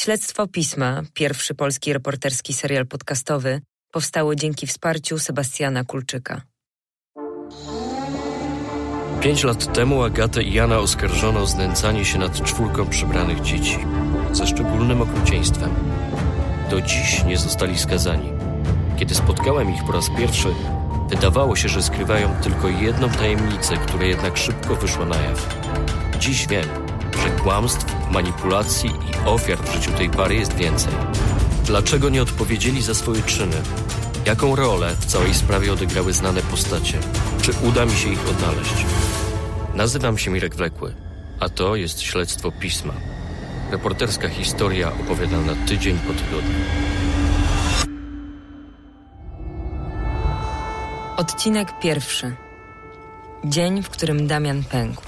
Śledztwo Pisma, pierwszy polski reporterski serial podcastowy, powstało dzięki wsparciu Sebastiana Kulczyka. Pięć lat temu Agatę i Jana oskarżono o znęcanie się nad czwórką przybranych dzieci ze szczególnym okrucieństwem. Do dziś nie zostali skazani. Kiedy spotkałem ich po raz pierwszy, wydawało się, że skrywają tylko jedną tajemnicę, która jednak szybko wyszła na jaw. Dziś wiem, że kłamstw, manipulacji i ofiar w życiu tej pary jest więcej. Dlaczego nie odpowiedzieli za swoje czyny? Jaką rolę w całej sprawie odegrały znane postacie? Czy uda mi się ich odnaleźć? Nazywam się Mirek Wlekły, a to jest śledztwo pisma. Reporterska historia opowiadana tydzień po tygodniu. Odcinek pierwszy. Dzień, w którym Damian pękł.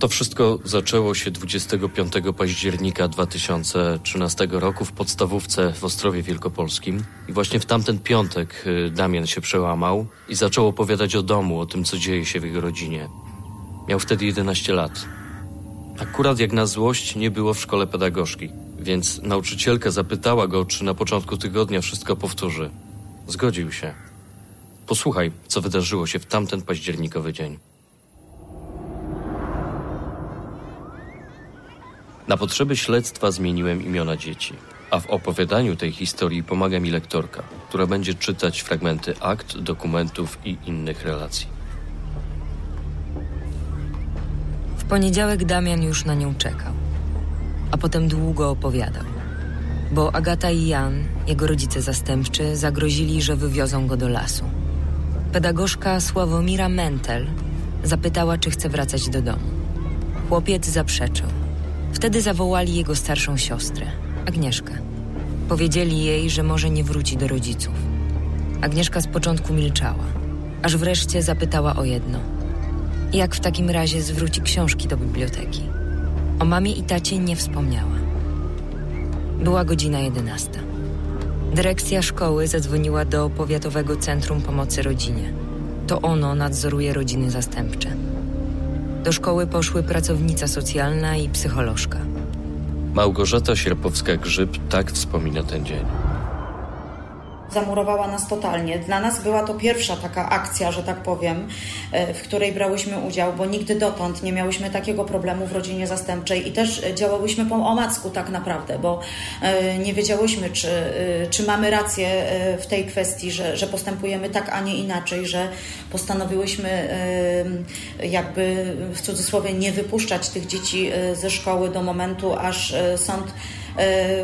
To wszystko zaczęło się 25 października 2013 roku w podstawówce w Ostrowie Wielkopolskim. I właśnie w tamten piątek y, Damian się przełamał i zaczął opowiadać o domu, o tym, co dzieje się w jego rodzinie. Miał wtedy 11 lat. Akurat jak na złość nie było w szkole pedagogzki, więc nauczycielka zapytała go, czy na początku tygodnia wszystko powtórzy. Zgodził się. Posłuchaj, co wydarzyło się w tamten październikowy dzień. Na potrzeby śledztwa zmieniłem imiona dzieci, a w opowiadaniu tej historii pomaga mi lektorka, która będzie czytać fragmenty akt, dokumentów i innych relacji. W poniedziałek Damian już na nią czekał, a potem długo opowiadał. Bo Agata i Jan, jego rodzice zastępczy, zagrozili, że wywiozą go do lasu. Pedagogzka Sławomira Mentel zapytała, czy chce wracać do domu. Chłopiec zaprzeczył. Wtedy zawołali jego starszą siostrę, Agnieszkę. Powiedzieli jej, że może nie wróci do rodziców. Agnieszka z początku milczała, aż wreszcie zapytała o jedno. Jak w takim razie zwróci książki do biblioteki? O mamie i tacie nie wspomniała. Była godzina jedenasta. Dyrekcja szkoły zadzwoniła do Powiatowego Centrum Pomocy Rodzinie. To ono nadzoruje rodziny zastępcze. Do szkoły poszły pracownica socjalna i psycholożka. Małgorzata Sierpowska-Grzyb tak wspomina ten dzień zamurowała nas totalnie. Dla nas była to pierwsza taka akcja, że tak powiem, e, w której brałyśmy udział, bo nigdy dotąd nie miałyśmy takiego problemu w rodzinie zastępczej i też działałyśmy po omacku tak naprawdę, bo e, nie wiedziałyśmy, czy, e, czy mamy rację w tej kwestii, że, że postępujemy tak, a nie inaczej, że postanowiłyśmy jakby w cudzysłowie nie wypuszczać tych dzieci ze szkoły do momentu, aż sąd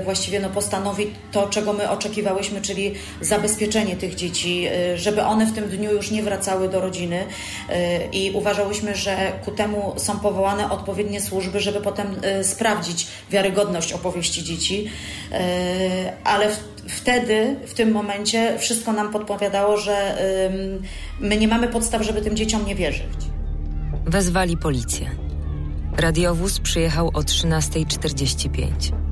właściwie no, postanowi to, czego my oczekiwałyśmy, czyli zabezpieczenie tych dzieci, e, żeby one w tym dniu już nie wracały do rodziny e, i uważałyśmy, że ku temu są powołane odpowiednie służby, żeby potem sprawdzić wiarygodność opowieści dzieci, ale wtedy, w tym momencie wszystko nam podpowiadało, że my nie mamy podstaw, żeby tym dzieciom nie wierzyć. Wezwali policję. Radiowóz przyjechał o 13.45.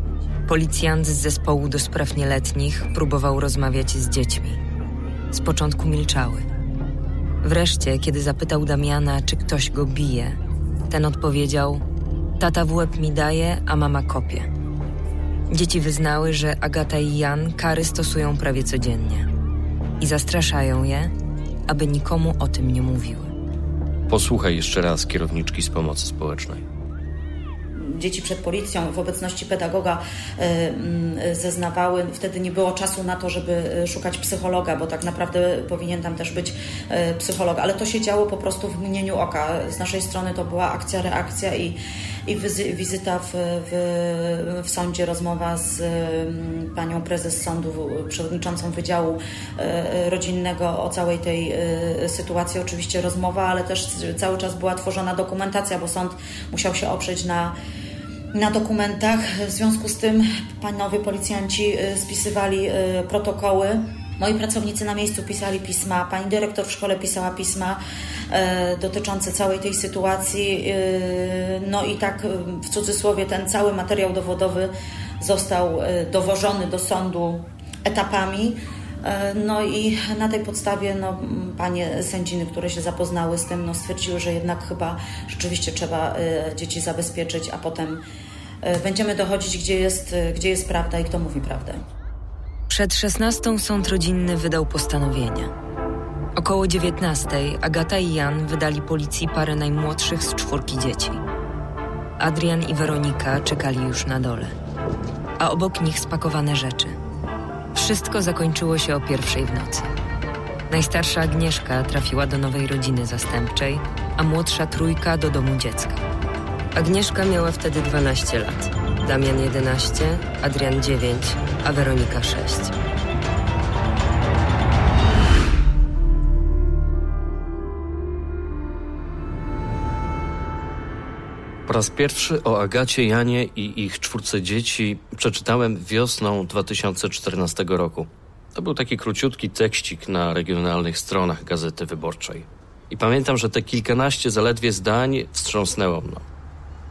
Policjant z zespołu do spraw nieletnich próbował rozmawiać z dziećmi. Z początku milczały. Wreszcie, kiedy zapytał Damiana, czy ktoś go bije, ten odpowiedział: Tata w łeb mi daje, a mama kopie. Dzieci wyznały, że Agata i Jan kary stosują prawie codziennie i zastraszają je, aby nikomu o tym nie mówiły. Posłuchaj jeszcze raz kierowniczki z pomocy społecznej dzieci przed policją w obecności pedagoga e, mm, zeznawały. Wtedy nie było czasu na to, żeby e, szukać psychologa, bo tak naprawdę powinien tam też być e, psycholog, ale to się działo po prostu w mgnieniu oka. Z naszej strony to była akcja, reakcja i, i wizyta w, w, w sądzie, rozmowa z mm, panią prezes sądu, przewodniczącą Wydziału Rodzinnego o całej tej sytuacji. Oczywiście rozmowa, ale też cały czas była tworzona dokumentacja, bo sąd musiał się oprzeć na na dokumentach. W związku z tym panowie policjanci y, spisywali y, protokoły. Moi pracownicy na miejscu pisali pisma, pani dyrektor w szkole pisała pisma y, dotyczące całej tej sytuacji. No i tak w cudzysłowie ten cały materiał dowodowy został dowożony do sądu etapami. E, no i na tej podstawie no, panie sędziny, które się zapoznały z tym, no, stwierdziły, że jednak chyba rzeczywiście trzeba e, dzieci zabezpieczyć, a potem e, będziemy dochodzić, gdzie jest, gdzie jest prawda i kto mówi prawdę. Przed 16 sąd rodzinny wydał postanowienie. Około 19 Agata i Jan wydali policji parę najmłodszych z czwórki dzieci. Adrian i Weronika czekali już na dole, a obok nich spakowane rzeczy – wszystko zakończyło się o pierwszej w nocy. Najstarsza Agnieszka trafiła do nowej rodziny zastępczej, a młodsza trójka do domu dziecka. Agnieszka miała wtedy 12 lat, Damian 11, Adrian 9, a Weronika 6. Po raz pierwszy o Agacie, Janie i ich czwórce dzieci przeczytałem wiosną 2014 roku. To był taki króciutki tekścik na regionalnych stronach Gazety Wyborczej. I pamiętam, że te kilkanaście zaledwie zdań wstrząsnęło mną.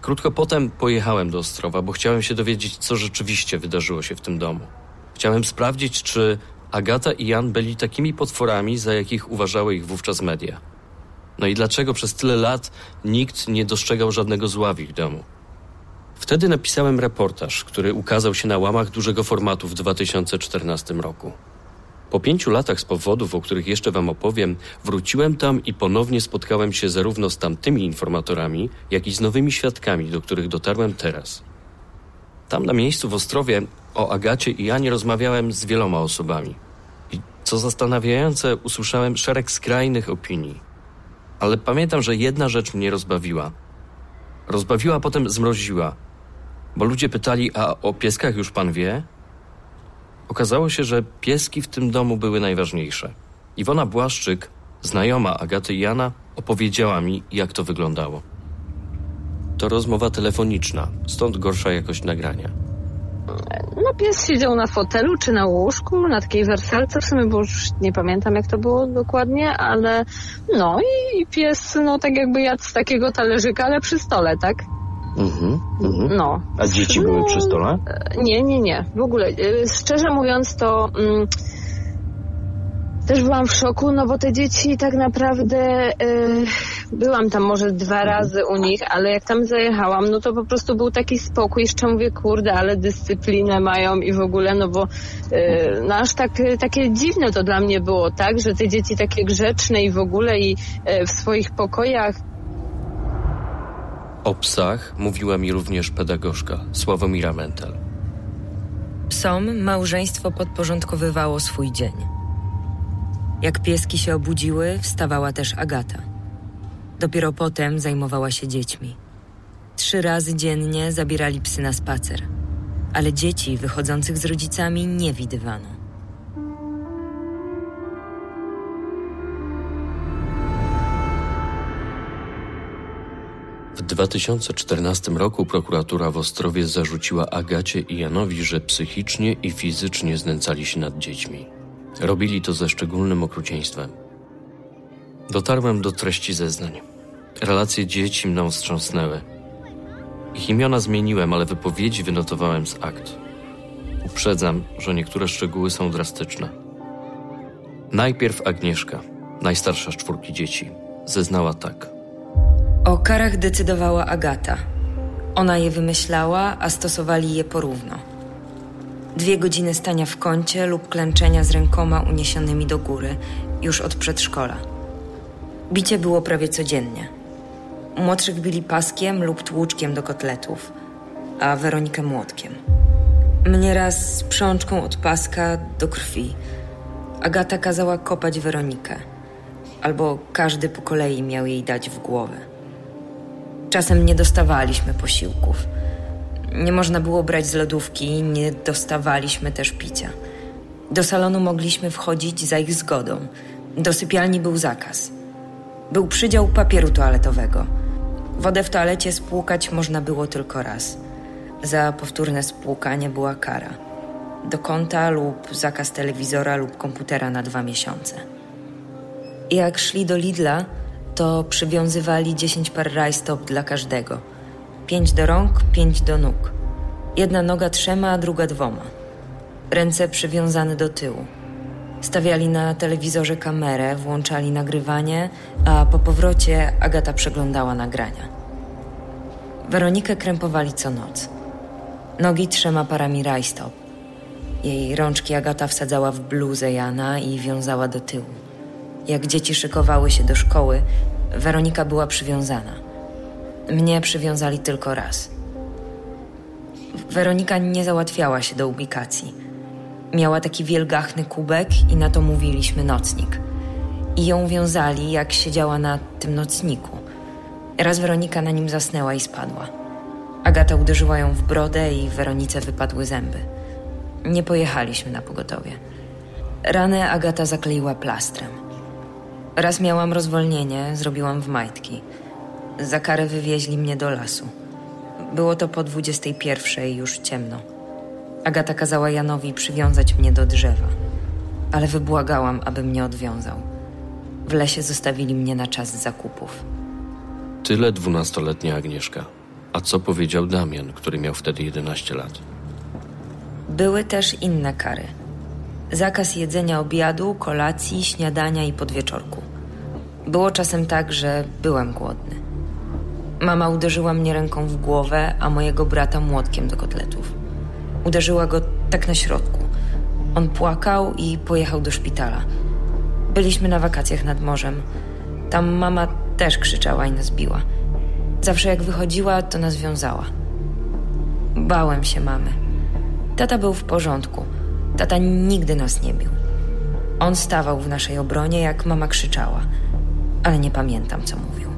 Krótko potem pojechałem do Ostrowa, bo chciałem się dowiedzieć, co rzeczywiście wydarzyło się w tym domu. Chciałem sprawdzić, czy Agata i Jan byli takimi potworami, za jakich uważały ich wówczas media. No i dlaczego przez tyle lat nikt nie dostrzegał żadnego zła w ich domu? Wtedy napisałem reportaż, który ukazał się na łamach dużego formatu w 2014 roku. Po pięciu latach z powodów, o których jeszcze Wam opowiem, wróciłem tam i ponownie spotkałem się zarówno z tamtymi informatorami, jak i z nowymi świadkami, do których dotarłem teraz. Tam na miejscu w Ostrowie o Agacie i Janie rozmawiałem z wieloma osobami. I co zastanawiające, usłyszałem szereg skrajnych opinii ale pamiętam, że jedna rzecz mnie rozbawiła. Rozbawiła, potem zmroziła, bo ludzie pytali, a o pieskach już pan wie? Okazało się, że pieski w tym domu były najważniejsze. Iwona Błaszczyk, znajoma Agaty i Jana, opowiedziała mi, jak to wyglądało. To rozmowa telefoniczna, stąd gorsza jakość nagrania. No pies siedział na fotelu czy na łóżku, na takiej wersalce w sumie, bo już nie pamiętam jak to było dokładnie, ale no i pies no tak jakby jadł z takiego talerzyka, ale przy stole, tak? Mhm, mhm. No. A dzieci no, były przy stole? Nie, nie, nie. W ogóle, y, szczerze mówiąc to... Mm, też byłam w szoku, no bo te dzieci tak naprawdę y, byłam tam może dwa razy u nich, ale jak tam zajechałam, no to po prostu był taki spokój, jeszcze mówię, kurde, ale dyscyplinę mają i w ogóle, no bo y, no aż tak, takie dziwne to dla mnie było, tak, że te dzieci takie grzeczne i w ogóle i w swoich pokojach. O psach mówiła mi również pedagogzka Sławomira Mentel. Psom małżeństwo podporządkowywało swój dzień. Jak pieski się obudziły, wstawała też Agata. Dopiero potem zajmowała się dziećmi. Trzy razy dziennie zabierali psy na spacer, ale dzieci wychodzących z rodzicami nie widywano. W 2014 roku prokuratura w Ostrowie zarzuciła Agacie i Janowi, że psychicznie i fizycznie znęcali się nad dziećmi. Robili to ze szczególnym okrucieństwem. Dotarłem do treści zeznań. Relacje dzieci mną wstrząsnęły. Ich imiona zmieniłem, ale wypowiedzi wynotowałem z akt. Uprzedzam, że niektóre szczegóły są drastyczne. Najpierw Agnieszka, najstarsza z czwórki dzieci, zeznała tak. O karach decydowała Agata. Ona je wymyślała, a stosowali je porówno. Dwie godziny stania w kącie lub klęczenia z rękoma uniesionymi do góry, już od przedszkola. Bicie było prawie codziennie. Młodszych bili paskiem lub tłuczkiem do kotletów, a Weronikę młotkiem. Mnie raz z przączką od paska do krwi. Agata kazała kopać Weronikę, albo każdy po kolei miał jej dać w głowę. Czasem nie dostawaliśmy posiłków – nie można było brać z lodówki, nie dostawaliśmy też picia. Do salonu mogliśmy wchodzić za ich zgodą. Do sypialni był zakaz. Był przydział papieru toaletowego. Wodę w toalecie spłukać można było tylko raz. Za powtórne spłukanie była kara. Do konta lub zakaz telewizora lub komputera na dwa miesiące. Jak szli do Lidla, to przywiązywali 10 par rajstop dla każdego – Pięć do rąk, pięć do nóg. Jedna noga trzema, a druga dwoma. Ręce przywiązane do tyłu. Stawiali na telewizorze kamerę, włączali nagrywanie, a po powrocie Agata przeglądała nagrania. Weronikę krępowali co noc. Nogi trzema parami rajstop. Jej rączki Agata wsadzała w bluzę Jana i wiązała do tyłu. Jak dzieci szykowały się do szkoły, Weronika była przywiązana. Mnie przywiązali tylko raz. Weronika nie załatwiała się do ubikacji. Miała taki wielgachny kubek i na to mówiliśmy nocnik. I ją wiązali, jak siedziała na tym nocniku. Raz Weronika na nim zasnęła i spadła. Agata uderzyła ją w brodę i Weronice wypadły zęby. Nie pojechaliśmy na pogotowie. Ranę Agata zakleiła plastrem. Raz miałam rozwolnienie, zrobiłam w majtki. Za karę wywieźli mnie do lasu. Było to po dwudziestej pierwszej, już ciemno. Agata kazała Janowi przywiązać mnie do drzewa, ale wybłagałam, aby mnie odwiązał. W lesie zostawili mnie na czas zakupów. Tyle dwunastoletnia Agnieszka. A co powiedział Damian, który miał wtedy 11 lat? Były też inne kary. Zakaz jedzenia obiadu, kolacji, śniadania i podwieczorku. Było czasem tak, że byłem głodny. Mama uderzyła mnie ręką w głowę, a mojego brata młotkiem do kotletów. Uderzyła go tak na środku. On płakał i pojechał do szpitala. Byliśmy na wakacjach nad morzem. Tam mama też krzyczała i nas biła. Zawsze jak wychodziła, to nas wiązała. Bałem się mamy. Tata był w porządku. Tata nigdy nas nie bił. On stawał w naszej obronie, jak mama krzyczała, ale nie pamiętam, co mówił.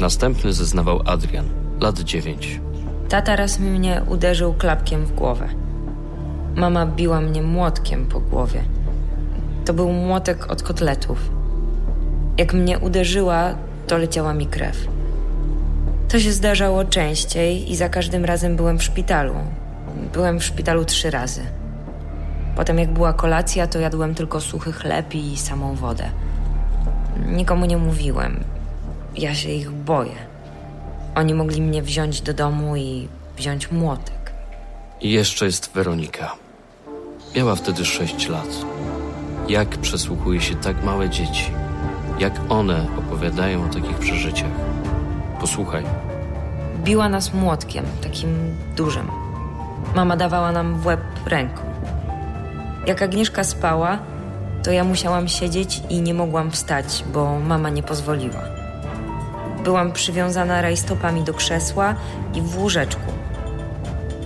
Następny zeznawał Adrian, lat 9. Tata raz mnie uderzył klapkiem w głowę. Mama biła mnie młotkiem po głowie. To był młotek od kotletów. Jak mnie uderzyła, to leciała mi krew. To się zdarzało częściej i za każdym razem byłem w szpitalu. Byłem w szpitalu trzy razy. Potem, jak była kolacja, to jadłem tylko suchy chleb i samą wodę. Nikomu nie mówiłem. Ja się ich boję. Oni mogli mnie wziąć do domu i wziąć młotek. I jeszcze jest Weronika. Miała wtedy 6 lat. Jak przesłuchuje się tak małe dzieci? Jak one opowiadają o takich przeżyciach? Posłuchaj. Biła nas młotkiem, takim dużym. Mama dawała nam w łeb ręką. Jak Agnieszka spała, to ja musiałam siedzieć i nie mogłam wstać, bo mama nie pozwoliła. Byłam przywiązana rajstopami do krzesła i w łóżeczku.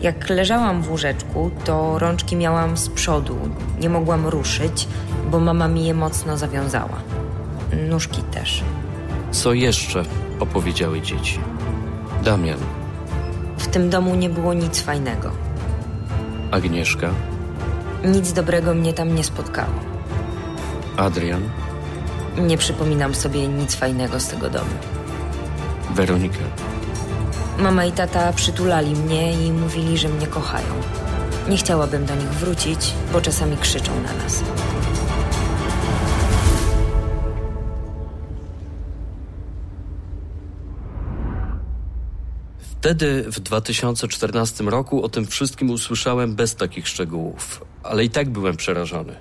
Jak leżałam w łóżeczku, to rączki miałam z przodu. Nie mogłam ruszyć, bo mama mi je mocno zawiązała. Nóżki też. Co jeszcze opowiedziały dzieci? Damian, W tym domu nie było nic fajnego. Agnieszka, Nic dobrego mnie tam nie spotkało. Adrian, Nie przypominam sobie nic fajnego z tego domu. Weronika. Mama i tata przytulali mnie i mówili, że mnie kochają. Nie chciałabym do nich wrócić, bo czasami krzyczą na nas. Wtedy, w 2014 roku, o tym wszystkim usłyszałem bez takich szczegółów, ale i tak byłem przerażony.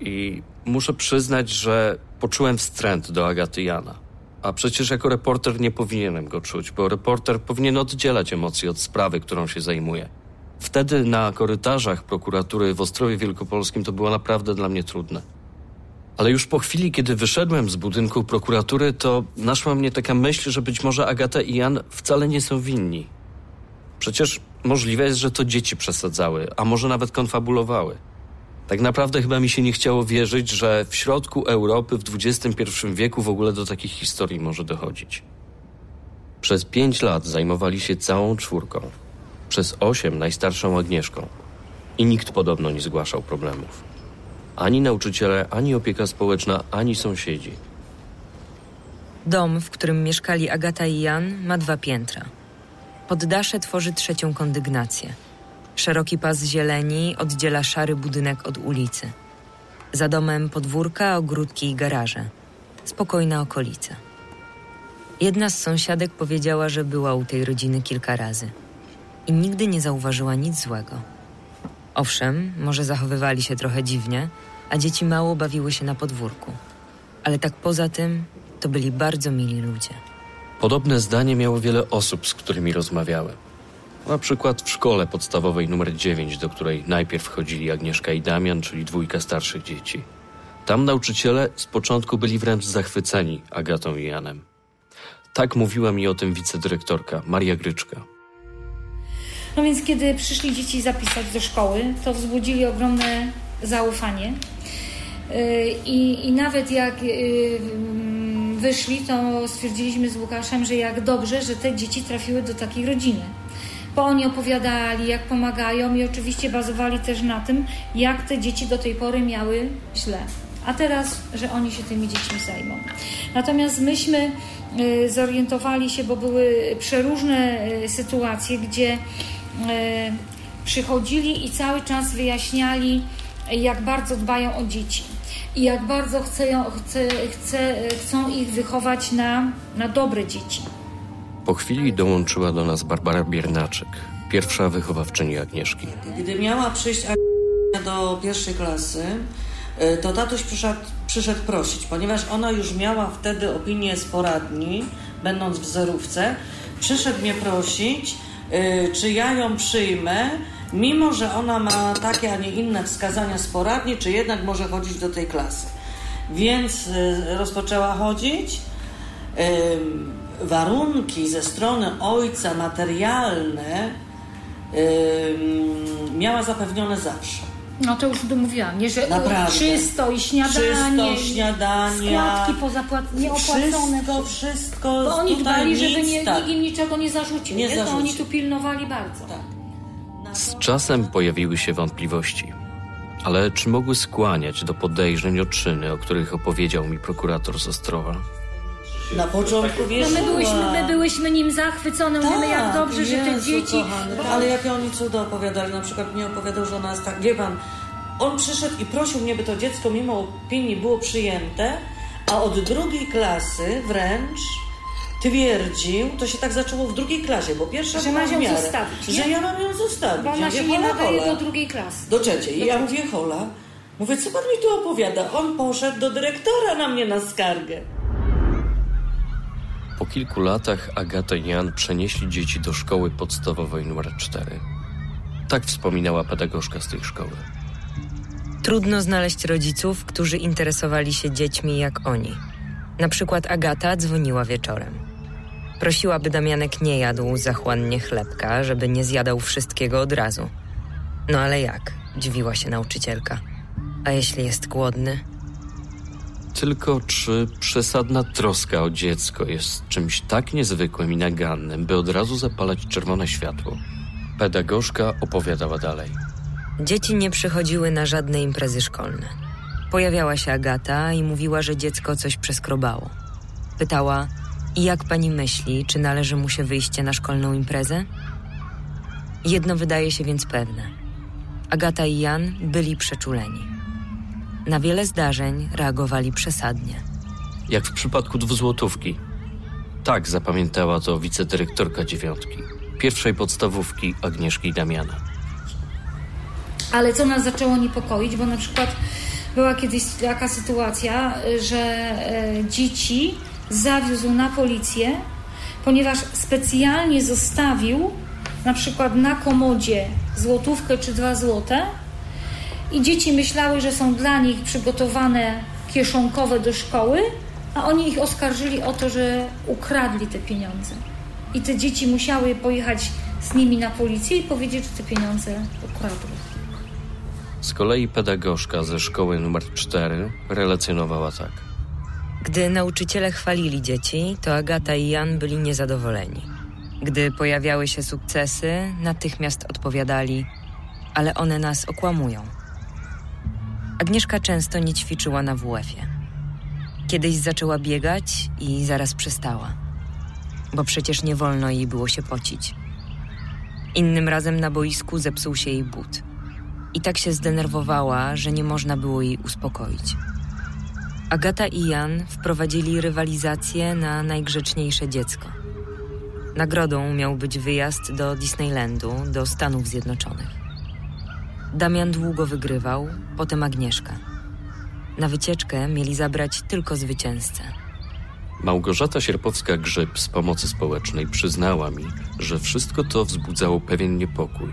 I muszę przyznać, że poczułem wstręt do Agaty Jana. A przecież jako reporter nie powinienem go czuć, bo reporter powinien oddzielać emocje od sprawy, którą się zajmuje. Wtedy na korytarzach prokuratury w Ostrowie Wielkopolskim to było naprawdę dla mnie trudne. Ale już po chwili, kiedy wyszedłem z budynku prokuratury, to naszła mnie taka myśl, że być może Agata i Jan wcale nie są winni. Przecież możliwe jest, że to dzieci przesadzały, a może nawet konfabulowały. Tak naprawdę chyba mi się nie chciało wierzyć, że w środku Europy w XXI wieku w ogóle do takich historii może dochodzić. Przez pięć lat zajmowali się całą czwórką. Przez osiem najstarszą Agnieszką. I nikt podobno nie zgłaszał problemów. Ani nauczyciele, ani opieka społeczna, ani sąsiedzi. Dom, w którym mieszkali Agata i Jan, ma dwa piętra. Poddasze tworzy trzecią kondygnację. Szeroki pas zieleni oddziela szary budynek od ulicy. Za domem podwórka, ogródki i garaże. Spokojna okolica. Jedna z sąsiadek powiedziała, że była u tej rodziny kilka razy i nigdy nie zauważyła nic złego. Owszem, może zachowywali się trochę dziwnie, a dzieci mało bawiły się na podwórku. Ale tak poza tym, to byli bardzo mili ludzie. Podobne zdanie miało wiele osób, z którymi rozmawiałem. Na przykład w szkole podstawowej numer 9, do której najpierw chodzili Agnieszka i Damian, czyli dwójka starszych dzieci. Tam nauczyciele z początku byli wręcz zachwyceni Agatą i Janem. Tak mówiła mi o tym wicedyrektorka Maria Gryczka. No więc kiedy przyszli dzieci zapisać do szkoły, to wzbudzili ogromne zaufanie. Yy, I, i nawet jak yy, wyszli, to stwierdziliśmy z Łukaszem, że jak dobrze, że te dzieci trafiły do takiej rodziny. Bo oni opowiadali, jak pomagają i oczywiście bazowali też na tym, jak te dzieci do tej pory miały źle. A teraz, że oni się tymi dziećmi zajmą. Natomiast myśmy yy, zorientowali się, bo były przeróżne sytuacje, gdzie przychodzili i cały czas wyjaśniali, jak bardzo dbają o dzieci i jak bardzo chcą, chcą ich wychować na, na dobre dzieci. Po chwili dołączyła do nas Barbara Biernaczek, pierwsza wychowawczyni Agnieszki. Gdy miała przyjść do pierwszej klasy, to tatuś przyszedł, przyszedł prosić, ponieważ ona już miała wtedy opinię z poradni, będąc w zerówce, przyszedł mnie prosić, czy ja ją przyjmę, mimo że ona ma takie, a nie inne wskazania z poradni, czy jednak może chodzić do tej klasy. Więc rozpoczęła chodzić. Warunki ze strony ojca materialne miała zapewnione zawsze. No to już mówiłam, nie, że Naprawdę. czysto i śniadanie, Czysto, śniadania, składki pozapłat- nieopłacone. Wszystko, wszystko Bo oni dbali, żeby nie, tak. nikt im niczego nie zarzucił. Nie Nie To oni tu pilnowali bardzo. Tak. Z czasem pojawiły się wątpliwości. Ale czy mogły skłaniać do podejrzeń o czyny, o których opowiedział mi prokurator z Ostrowa? Na początku No wierzyła. my, byłyśmy, my byłyśmy nim zachwycone, mówimy jak dobrze, że te Tak, Jezu, dzieci... Kochany, bo- ale jakie oni cuda opowiadali. Na przykład mnie opowiadał, że ona jest tak, wie pan, on przyszedł i prosił mnie, by to dziecko mimo opinii było przyjęte, a od drugiej klasy wręcz twierdził, to się tak zaczęło w drugiej klasie, bo pierwsza Że była ma w miarę, zostawić? Że ja mam ją zostawić. Bo ona się nie nadaje do drugiej klasy. Do trzeciej. I ja mówię, hola, mówię, co pan mi tu opowiada? On poszedł do dyrektora na mnie na skargę. Po kilku latach Agata i Jan przenieśli dzieci do szkoły podstawowej nr 4. Tak wspominała pedagogzka z tej szkoły. Trudno znaleźć rodziców, którzy interesowali się dziećmi jak oni. Na przykład Agata dzwoniła wieczorem. Prosiła, by Damianek nie jadł zachłannie chlebka, żeby nie zjadał wszystkiego od razu. No ale jak? Dziwiła się nauczycielka. A jeśli jest głodny? Tylko czy przesadna troska o dziecko jest czymś tak niezwykłym i nagannym, by od razu zapalać czerwone światło? Pedagogzka opowiadała dalej. Dzieci nie przychodziły na żadne imprezy szkolne. Pojawiała się Agata i mówiła, że dziecko coś przeskrobało. Pytała, i jak pani myśli, czy należy mu się wyjście na szkolną imprezę? Jedno wydaje się więc pewne. Agata i Jan byli przeczuleni. Na wiele zdarzeń reagowali przesadnie. Jak w przypadku dwuzłotówki. Tak zapamiętała to wicedyrektorka dziewiątki, pierwszej podstawówki Agnieszki i Damiana. Ale co nas zaczęło niepokoić, bo na przykład była kiedyś taka sytuacja, że e, dzieci zawiózł na policję, ponieważ specjalnie zostawił na przykład na komodzie złotówkę czy dwa złote i dzieci myślały, że są dla nich przygotowane kieszonkowe do szkoły, a oni ich oskarżyli o to, że ukradli te pieniądze. I te dzieci musiały pojechać z nimi na policję i powiedzieć, że te pieniądze ukradły. Z kolei pedagogzka ze szkoły nr 4 relacjonowała tak. Gdy nauczyciele chwalili dzieci, to Agata i Jan byli niezadowoleni. Gdy pojawiały się sukcesy, natychmiast odpowiadali, ale one nas okłamują. Agnieszka często nie ćwiczyła na WF-ie. Kiedyś zaczęła biegać i zaraz przestała, bo przecież nie wolno jej było się pocić. Innym razem na boisku zepsuł się jej but. I tak się zdenerwowała, że nie można było jej uspokoić. Agata i Jan wprowadzili rywalizację na najgrzeczniejsze dziecko. Nagrodą miał być wyjazd do Disneylandu, do Stanów Zjednoczonych. Damian długo wygrywał, potem Agnieszka. Na wycieczkę mieli zabrać tylko zwycięzcę. Małgorzata Sierpowska-Grzyb z Pomocy Społecznej przyznała mi, że wszystko to wzbudzało pewien niepokój.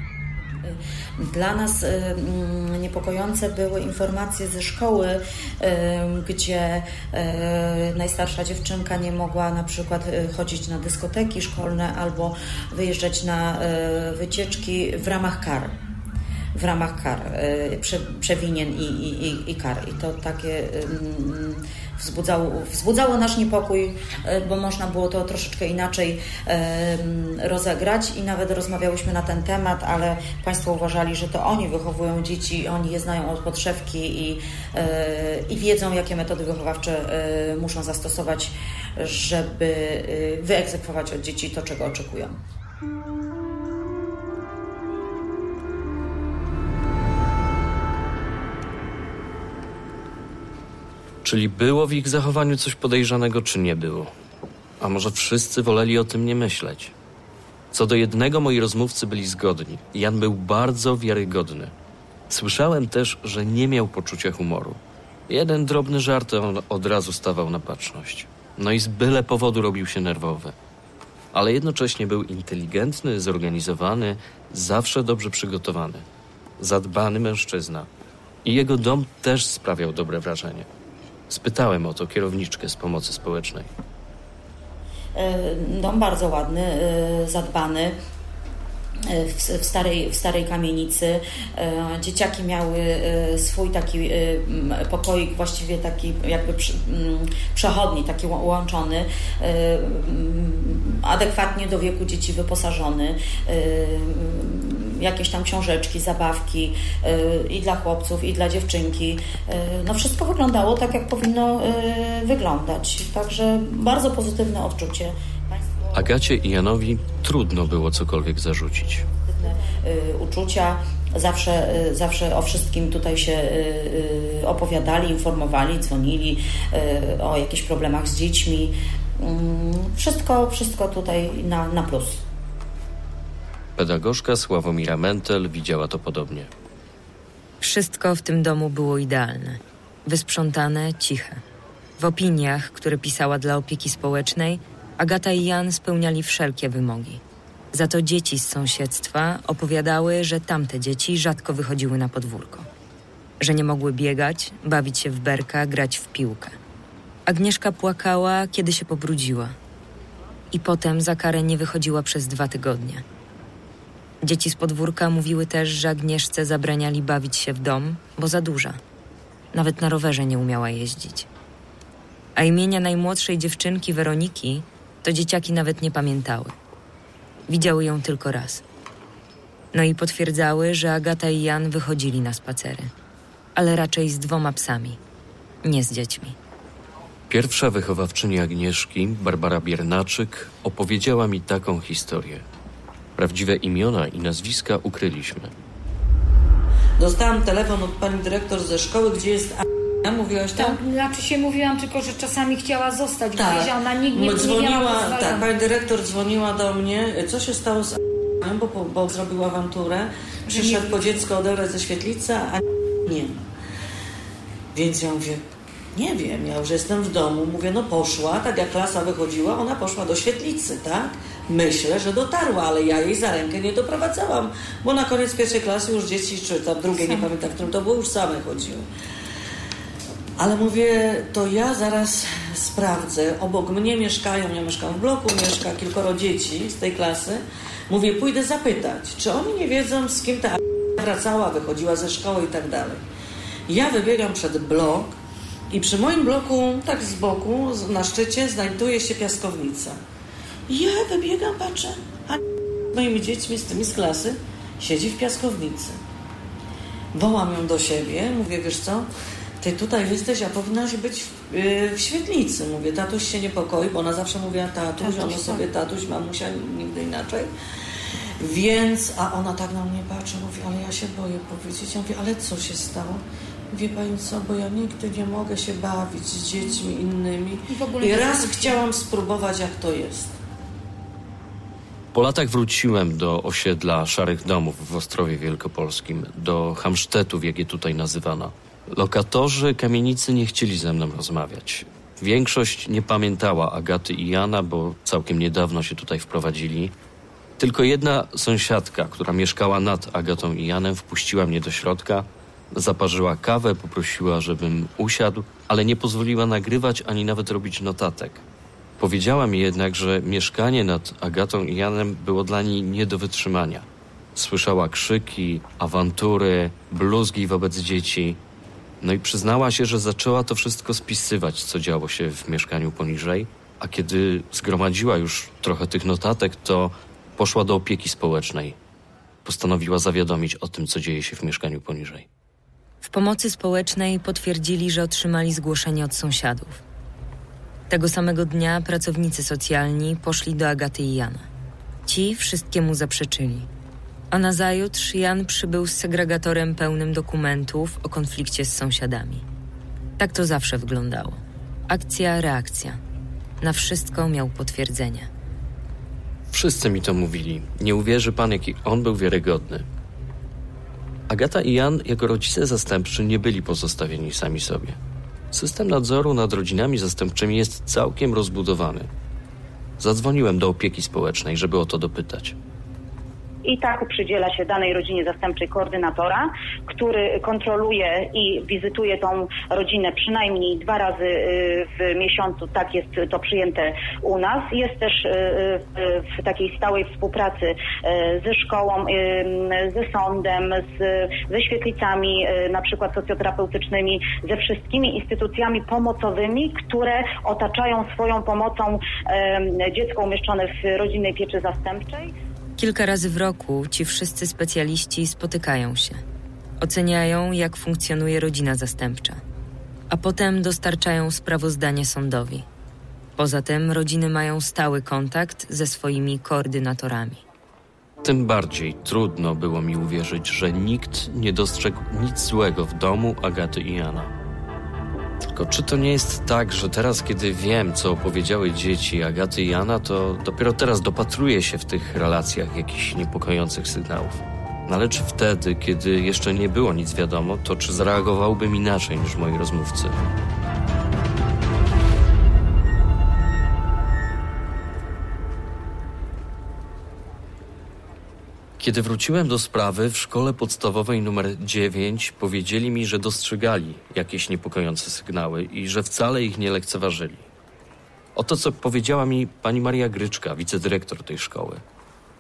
Dla nas y, mm, niepokojące były informacje ze szkoły, y, gdzie y, najstarsza dziewczynka nie mogła na przykład chodzić na dyskoteki szkolne albo wyjeżdżać na wycieczki w ramach kar. W ramach kar, y, prze, przewinien i, i, i- kar. I to takie wzbudzało, wzbudzało nasz niepokój, y, bo można było to troszeczkę inaczej rozegrać i nawet rozmawiałyśmy na ten temat, ale Państwo uważali, że to oni wychowują dzieci, oni je znają od podszewki i, y, i wiedzą, jakie metody wychowawcze muszą zastosować, żeby y, wyegzekwować od dzieci to, czego oczekują. Czyli było w ich zachowaniu coś podejrzanego, czy nie było? A może wszyscy woleli o tym nie myśleć? Co do jednego moi rozmówcy byli zgodni. Jan był bardzo wiarygodny. Słyszałem też, że nie miał poczucia humoru. Jeden drobny żart on od razu stawał na baczność. No i z byle powodu robił się nerwowy. Ale jednocześnie był inteligentny, zorganizowany, zawsze dobrze przygotowany. Zadbany mężczyzna. I jego dom też sprawiał dobre wrażenie. Spytałem o to kierowniczkę z pomocy społecznej. E, Dom bardzo ładny, e, zadbany. W, starej, w starej kamienicy. E, Dzieciaki miały e, swój taki e, pokoik, właściwie taki jakby przechodni, taki łączony, adekwatnie do wieku dzieci wyposażony. Jakieś tam książeczki, zabawki i dla chłopców, i dla dziewczynki. No wszystko wyglądało tak, jak powinno wyglądać. Także bardzo pozytywne odczucie. Agacie i Janowi trudno było cokolwiek zarzucić. y, uczucia. Zawsze, y, zawsze o wszystkim tutaj się y, opowiadali, informowali, dzwonili o jakichś problemach z dziećmi. Mm, Wszystko, wszystko tutaj na, na plus. Pedagogzka Sławomira Mentel widziała to podobnie. Wszystko w tym domu było idealne. Wysprzątane, ciche. W opiniach, które pisała dla opieki społecznej, Agata i Jan spełniali wszelkie wymogi. Za to dzieci z sąsiedztwa opowiadały, że tamte dzieci rzadko wychodziły na podwórko. Że nie mogły biegać, bawić się w berka, grać w piłkę. Agnieszka płakała, kiedy się pobrudziła. I potem za karę nie wychodziła przez dwa tygodnie. Dzieci z podwórka mówiły też, że Agnieszce zabraniali bawić się w dom, bo za duża. Nawet na rowerze nie umiała jeździć. A imienia najmłodszej dziewczynki Weroniki to dzieciaki nawet nie pamiętały. Widziały ją tylko raz. No i potwierdzały, że Agata i Jan wychodzili na spacery. Ale raczej z dwoma psami, nie z dziećmi. Pierwsza wychowawczyni Agnieszki, Barbara Biernaczyk, opowiedziała mi taką historię. Prawdziwe imiona i nazwiska ukryliśmy. Dostałam telefon od pani dyrektor ze szkoły, gdzie jest Ania, mówiłaś tam? Tak, znaczy się mówiłam tylko, że czasami chciała zostać Tak. gdzieś, ona nigdy nie, nie dzwoniła, miała tak, pani dyrektor dzwoniła do mnie, co się stało z Anią, bo, bo zrobił awanturę. Przyszedł po dziecko odebrać ze świetlicy, a nie ma. Więc ja mówię, nie wiem, ja już jestem w domu. Mówię, no poszła, tak jak klasa wychodziła, ona poszła do świetlicy, tak? Myślę, że dotarła, ale ja jej za rękę nie doprowadzałam, bo na koniec pierwszej klasy już dzieci, czy tam drugiej, nie pamiętam, w którym to było, już same chodziły. Ale mówię, to ja zaraz sprawdzę. Obok mnie mieszkają, ja mieszkam w bloku, mieszka kilkoro dzieci z tej klasy. Mówię, pójdę zapytać, czy oni nie wiedzą, z kim ta wracała, wychodziła ze szkoły i tak dalej. Ja wybiegam przed blok i przy moim bloku, tak z boku, na szczycie, znajduje się piaskownica. Ja wybiegam, patrzę, a z moimi dziećmi, z tymi z klasy, siedzi w piaskownicy. Wołam ją do siebie, mówię, wiesz co, ty tutaj jesteś, a powinnaś być w, yy, w świetlicy. Mówię, tatuś się niepokoi, bo ona zawsze mówiła tatuś, Tatuś, ona tak. sobie tatuś, mamusia, nigdy inaczej. Więc, a ona tak na mnie patrzy, mówi, ale ja się boję powiedzieć. Ja mówię, ale co się stało? Wie pani co, bo ja nigdy nie mogę się bawić z dziećmi innymi. I w ogóle I raz chciałam spróbować, jak to jest. Po latach wróciłem do osiedla Szarych Domów w Ostrowie Wielkopolskim, do Hamsztetów, jak je tutaj nazywano. Lokatorzy kamienicy nie chcieli ze mną rozmawiać. Większość nie pamiętała Agaty i Jana, bo całkiem niedawno się tutaj wprowadzili. Tylko jedna sąsiadka, która mieszkała nad Agatą i Janem, wpuściła mnie do środka, zaparzyła kawę, poprosiła, żebym usiadł, ale nie pozwoliła nagrywać ani nawet robić notatek. Powiedziała mi jednak, że mieszkanie nad Agatą i Janem było dla niej nie do wytrzymania. Słyszała krzyki, awantury, bluzgi wobec dzieci. No i przyznała się, że zaczęła to wszystko spisywać, co działo się w mieszkaniu poniżej, a kiedy zgromadziła już trochę tych notatek, to poszła do opieki społecznej. Postanowiła zawiadomić o tym, co dzieje się w mieszkaniu poniżej. W pomocy społecznej potwierdzili, że otrzymali zgłoszenie od sąsiadów. Tego samego dnia pracownicy socjalni poszli do Agaty i Jana. Ci wszystkiemu zaprzeczyli. A nazajutrz Jan przybył z segregatorem pełnym dokumentów o konflikcie z sąsiadami. Tak to zawsze wyglądało. Akcja, reakcja. Na wszystko miał potwierdzenie. Wszyscy mi to mówili. Nie uwierzy pan, jaki on był wiarygodny. Agata i Jan, jako rodzice zastępczy, nie byli pozostawieni sami sobie. System nadzoru nad rodzinami zastępczymi jest całkiem rozbudowany. Zadzwoniłem do opieki społecznej, żeby o to dopytać i tak przydziela się danej rodzinie zastępczej koordynatora, który kontroluje i wizytuje tą rodzinę przynajmniej dwa razy y, w miesiącu. Tak jest to przyjęte u nas. Jest też y, w takiej stałej współpracy y, ze szkołą, ze sądem, z, ze świetlicami na przykład socjoterapeutycznymi, ze wszystkimi instytucjami pomocowymi, które otaczają swoją pomocą dziecko umieszczone w rodzinnej pieczy zastępczej. Kilka razy w roku ci wszyscy specjaliści spotykają się. Oceniają, jak funkcjonuje rodzina zastępcza. A potem dostarczają sprawozdanie sądowi. Poza tym rodziny mają stały kontakt ze swoimi koordynatorami. Tym bardziej trudno było mi uwierzyć, że nikt nie dostrzegł nic złego w domu Agaty i Jana. Tylko czy to nie jest tak, że teraz, kiedy wiem, co opowiedziały dzieci Agaty i Jana, to dopiero teraz dopatruję się w tych relacjach jakichś niepokojących sygnałów? No ale czy wtedy, kiedy jeszcze nie było nic wiadomo, to czy zareagowałbym inaczej niż moi rozmówcy? Kiedy wróciłem do sprawy, w szkole podstawowej numer 9 powiedzieli mi, że dostrzegali jakieś niepokojące sygnały i że wcale ich nie lekceważyli. Oto co powiedziała mi pani Maria Gryczka, wicedyrektor tej szkoły.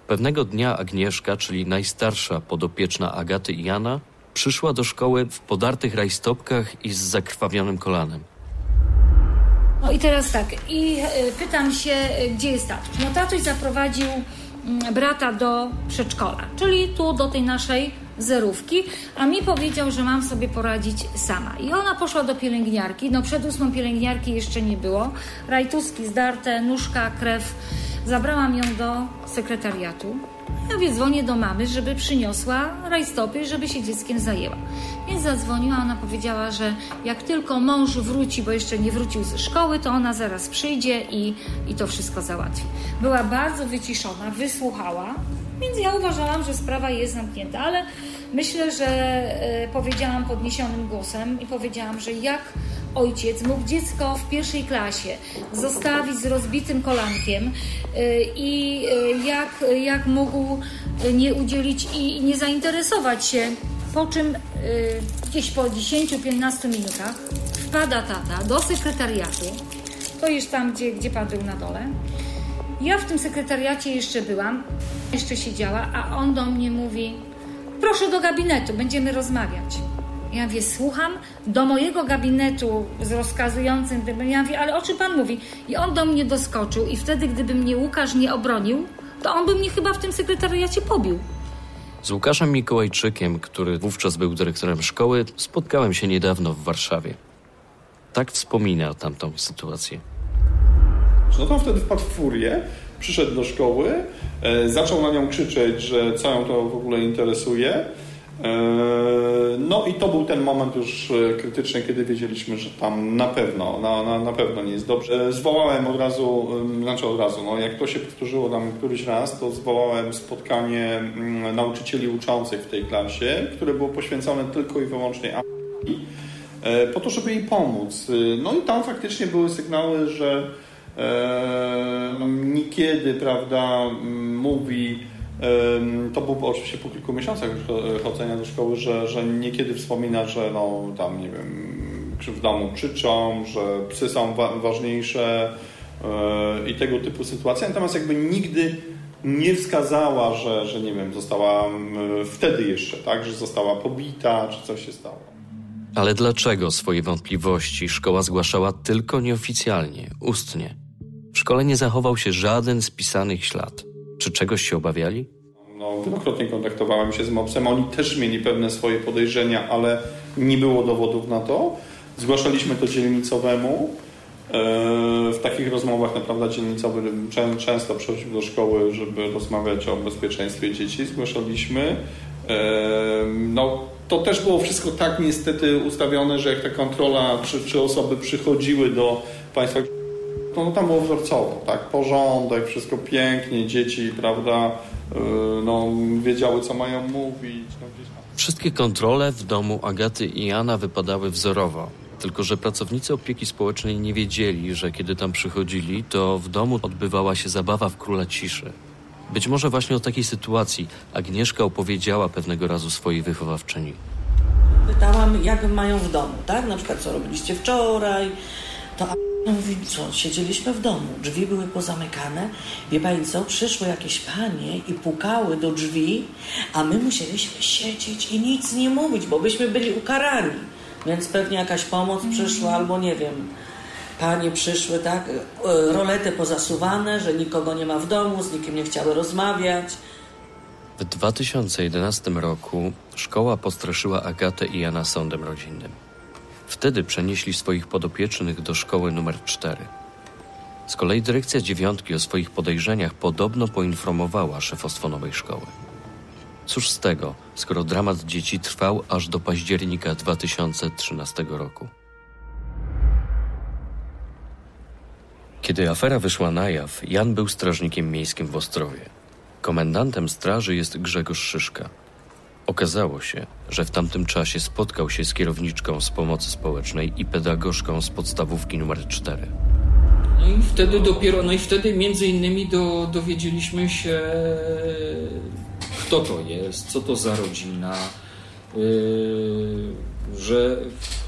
Pewnego dnia Agnieszka, czyli najstarsza podopieczna Agaty i Jana, przyszła do szkoły w podartych rajstopkach i z zakrwawionym kolanem. No i teraz tak, i y, pytam się, y, gdzie jest tatuś? No tatuś zaprowadził brata do przedszkola, czyli tu do tej naszej zerówki, a mi powiedział, że mam sobie poradzić sama. I ona poszła do pielęgniarki, no przed ósmą pielęgniarki jeszcze nie było, rajtuski zdarte, nóżka, krew. Zabrałam ją do sekretariatu. Ja więc dzwonię do mamy, żeby przyniosła rajstopy, żeby się dzieckiem zajęła. Więc zadzwoniła, ona powiedziała, że jak tylko mąż wróci, bo jeszcze nie wrócił ze szkoły, to ona zaraz przyjdzie i, i to wszystko załatwi. Była bardzo wyciszona, wysłuchała, więc ja uważałam, że sprawa jest zamknięta, ale myślę, że e, powiedziałam podniesionym głosem i powiedziałam, że jak ojciec mógł dziecko w pierwszej klasie zostawić z rozbitym kolankiem e, i e, jak, jak mógł nie udzielić i nie zainteresować się po czym y, gdzieś po 10-15 minutach wpada tata do sekretariatu, to już tam, gdzie, gdzie pan był na dole. Ja w tym sekretariacie jeszcze byłam, jeszcze siedziała, a on do mnie mówi: Proszę do gabinetu, będziemy rozmawiać. Ja mówię, słucham, do mojego gabinetu z rozkazującym, ja mówię, ale o czym pan mówi? I on do mnie doskoczył i wtedy, gdyby mnie Łukasz nie obronił, to on by mnie chyba w tym sekretariacie pobił. Z Łukaszem Mikołajczykiem, który wówczas był dyrektorem szkoły, spotkałem się niedawno w Warszawie. Tak wspomina tamtą sytuację. No to wtedy wpadł w furię, przyszedł do szkoły, e, zaczął na nią krzyczeć, że co ją to w ogóle interesuje. E, no i to był ten moment już e, krytyczny, kiedy wiedzieliśmy, że tam na pewno, na, na, na pewno nie jest dobrze. Zwołałem od razu, znaczy od razu, no jak to się powtórzyło tam któryś raz, to zwołałem spotkanie mm, nauczycieli uczących w tej klasie, które było poświęcone tylko i wyłącznie e, po to, żeby jej pomóc. No i tam faktycznie były sygnały, że no, niekiedy, prawda, mówi, to było oczywiście po kilku miesiącach już chodzenia do szkoły, że, że niekiedy wspomina, że no tam, nie wiem, w domu krzyczą, że psy są wa ważniejsze i tego typu sytuacje. Natomiast jakby nigdy nie wskazała, że, że nie wiem, została wtedy jeszcze, tak, że została pobita, czy coś się stało. Ale dlaczego swoje wątpliwości szkoła zgłaszała tylko nieoficjalnie, ustnie? W szkole nie zachował się żaden spisanych ślad. Czy czegoś się obawiali? No, wielokrotnie kontaktowałem się z MOPS-em. Oni też mieli pewne swoje podejrzenia, ale nie było dowodów na to. Zgłaszaliśmy to dzielnicowemu. E, w takich rozmowach naprawdę dzielnicowy często przychodził do szkoły, żeby rozmawiać o bezpieczeństwie dzieci. Zgłaszaliśmy. E, no, to też było wszystko tak niestety ustawione, że jak ta kontrola, czy, czy osoby przychodziły do państwa, no, tam było wzorcowo, tak? Porządek, wszystko pięknie, dzieci, prawda, e, no, wiedziały, co mają mówić. No, Wszystkie kontrole w domu Agaty i Jana wypadały wzorowo. Tylko, że pracownicy opieki społecznej nie wiedzieli, że kiedy tam przychodzili, to w domu odbywała się zabawa w króla ciszy. Być może właśnie o takiej sytuacji Agnieszka opowiedziała pewnego razu swojej wychowawczyni. Pytałam, jak mają w domu, tak? Na przykład, co robiliście wczoraj? To a mówi, co, siedzieliśmy w domu, drzwi były pozamykane. Wie pani co, przyszły jakieś panie i pukały do drzwi, a my musieliśmy siedzieć i nic nie mówić, bo byśmy byli ukarani. Więc pewnie jakaś pomoc przyszła, albo nie wiem, panie przyszły, tak, e, rolety pozasuwane, że nikogo nie ma w domu, z nikim nie chciały rozmawiać. W 2011 roku szkoła postraszyła Agatę i Jana sądem rodzinnym. Wtedy przenieśli swoich podopiecznych do szkoły numer 4. Z kolei dyrekcja dziewiątki o swoich podejrzeniach podobno poinformowała szefostwo nowej szkoły. Cóż z tego, skoro dramat dzieci trwał aż do października 2013 roku. Kiedy afera wyszła na jaw, Jan był strażnikiem miejskim w Ostrowie. Komendantem straży jest Grzegorz Szyszka. Okazało się, że w tamtym czasie spotkał się z kierowniczką z pomocy społecznej i pedagogzką z podstawówki numer 4. No i wtedy dopiero, no i wtedy między innymi do, dowiedzieliśmy się kto to jest, co to za rodzina, yy, że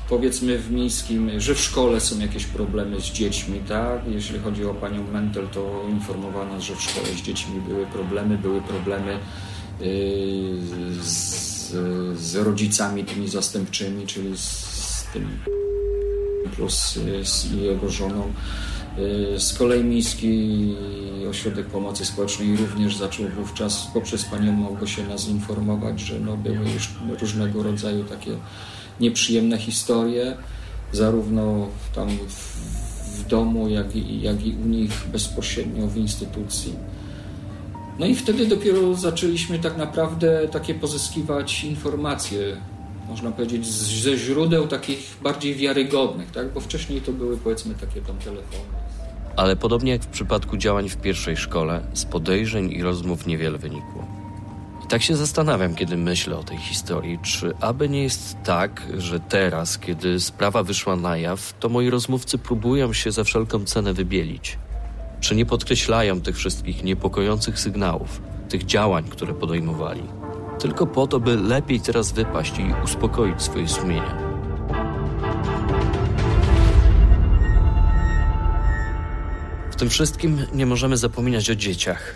powiedzmy w miejskim, że w szkole są jakieś problemy z dziećmi, tak? Jeśli chodzi o panią Mentel, to informowano, że w szkole z dziećmi były problemy, były problemy z, z rodzicami tymi zastępczymi, czyli z, z tym plus z jego żoną. Y, z kolei Miejski Ośrodek Pomocy Społecznej również zaczął wówczas poprzez panią Małgosię nas informować, że no były już różnego rodzaju takie nieprzyjemne historie, zarówno tam w, w domu, jak i, jak i u nich bezpośrednio w instytucji. No i wtedy dopiero zaczęliśmy tak naprawdę takie pozyskiwać informacje można powiedzieć, ze źródeł takich bardziej wiarygodnych, tak? bo wcześniej to były powiedzmy takie tam telefony. Ale podobnie jak w przypadku działań w pierwszej szkole, z podejrzeń i rozmów niewiele wynikło. I tak się zastanawiam, kiedy myślę o tej historii, czy aby nie jest tak, że teraz, kiedy sprawa wyszła na jaw, to moi rozmówcy próbują się za wszelką cenę wybielić. Czy nie podkreślają tych wszystkich niepokojących sygnałów, tych działań, które podejmowali tylko po to, by lepiej teraz wypaść i uspokoić swoje sumienia. W tym wszystkim nie możemy zapominać o dzieciach.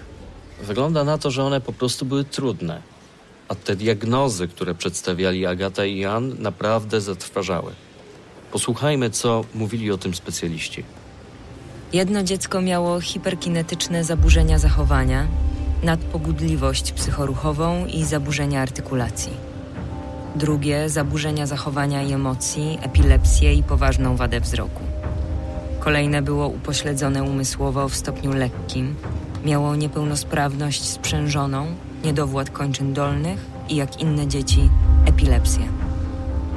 Wygląda na to, że one po prostu były trudne, a te diagnozy, które przedstawiali Agata i Jan, naprawdę zatrważały. Posłuchajmy, co mówili o tym specjaliści. Jedno dziecko miało hiperkinetyczne zaburzenia zachowania, nadpobudliwość psychoruchową i zaburzenia artykulacji. Drugie zaburzenia zachowania i emocji, epilepsję i poważną wadę wzroku. Kolejne było upośledzone umysłowo w stopniu lekkim, miało niepełnosprawność sprzężoną, niedowład kończyn dolnych i jak inne dzieci epilepsję.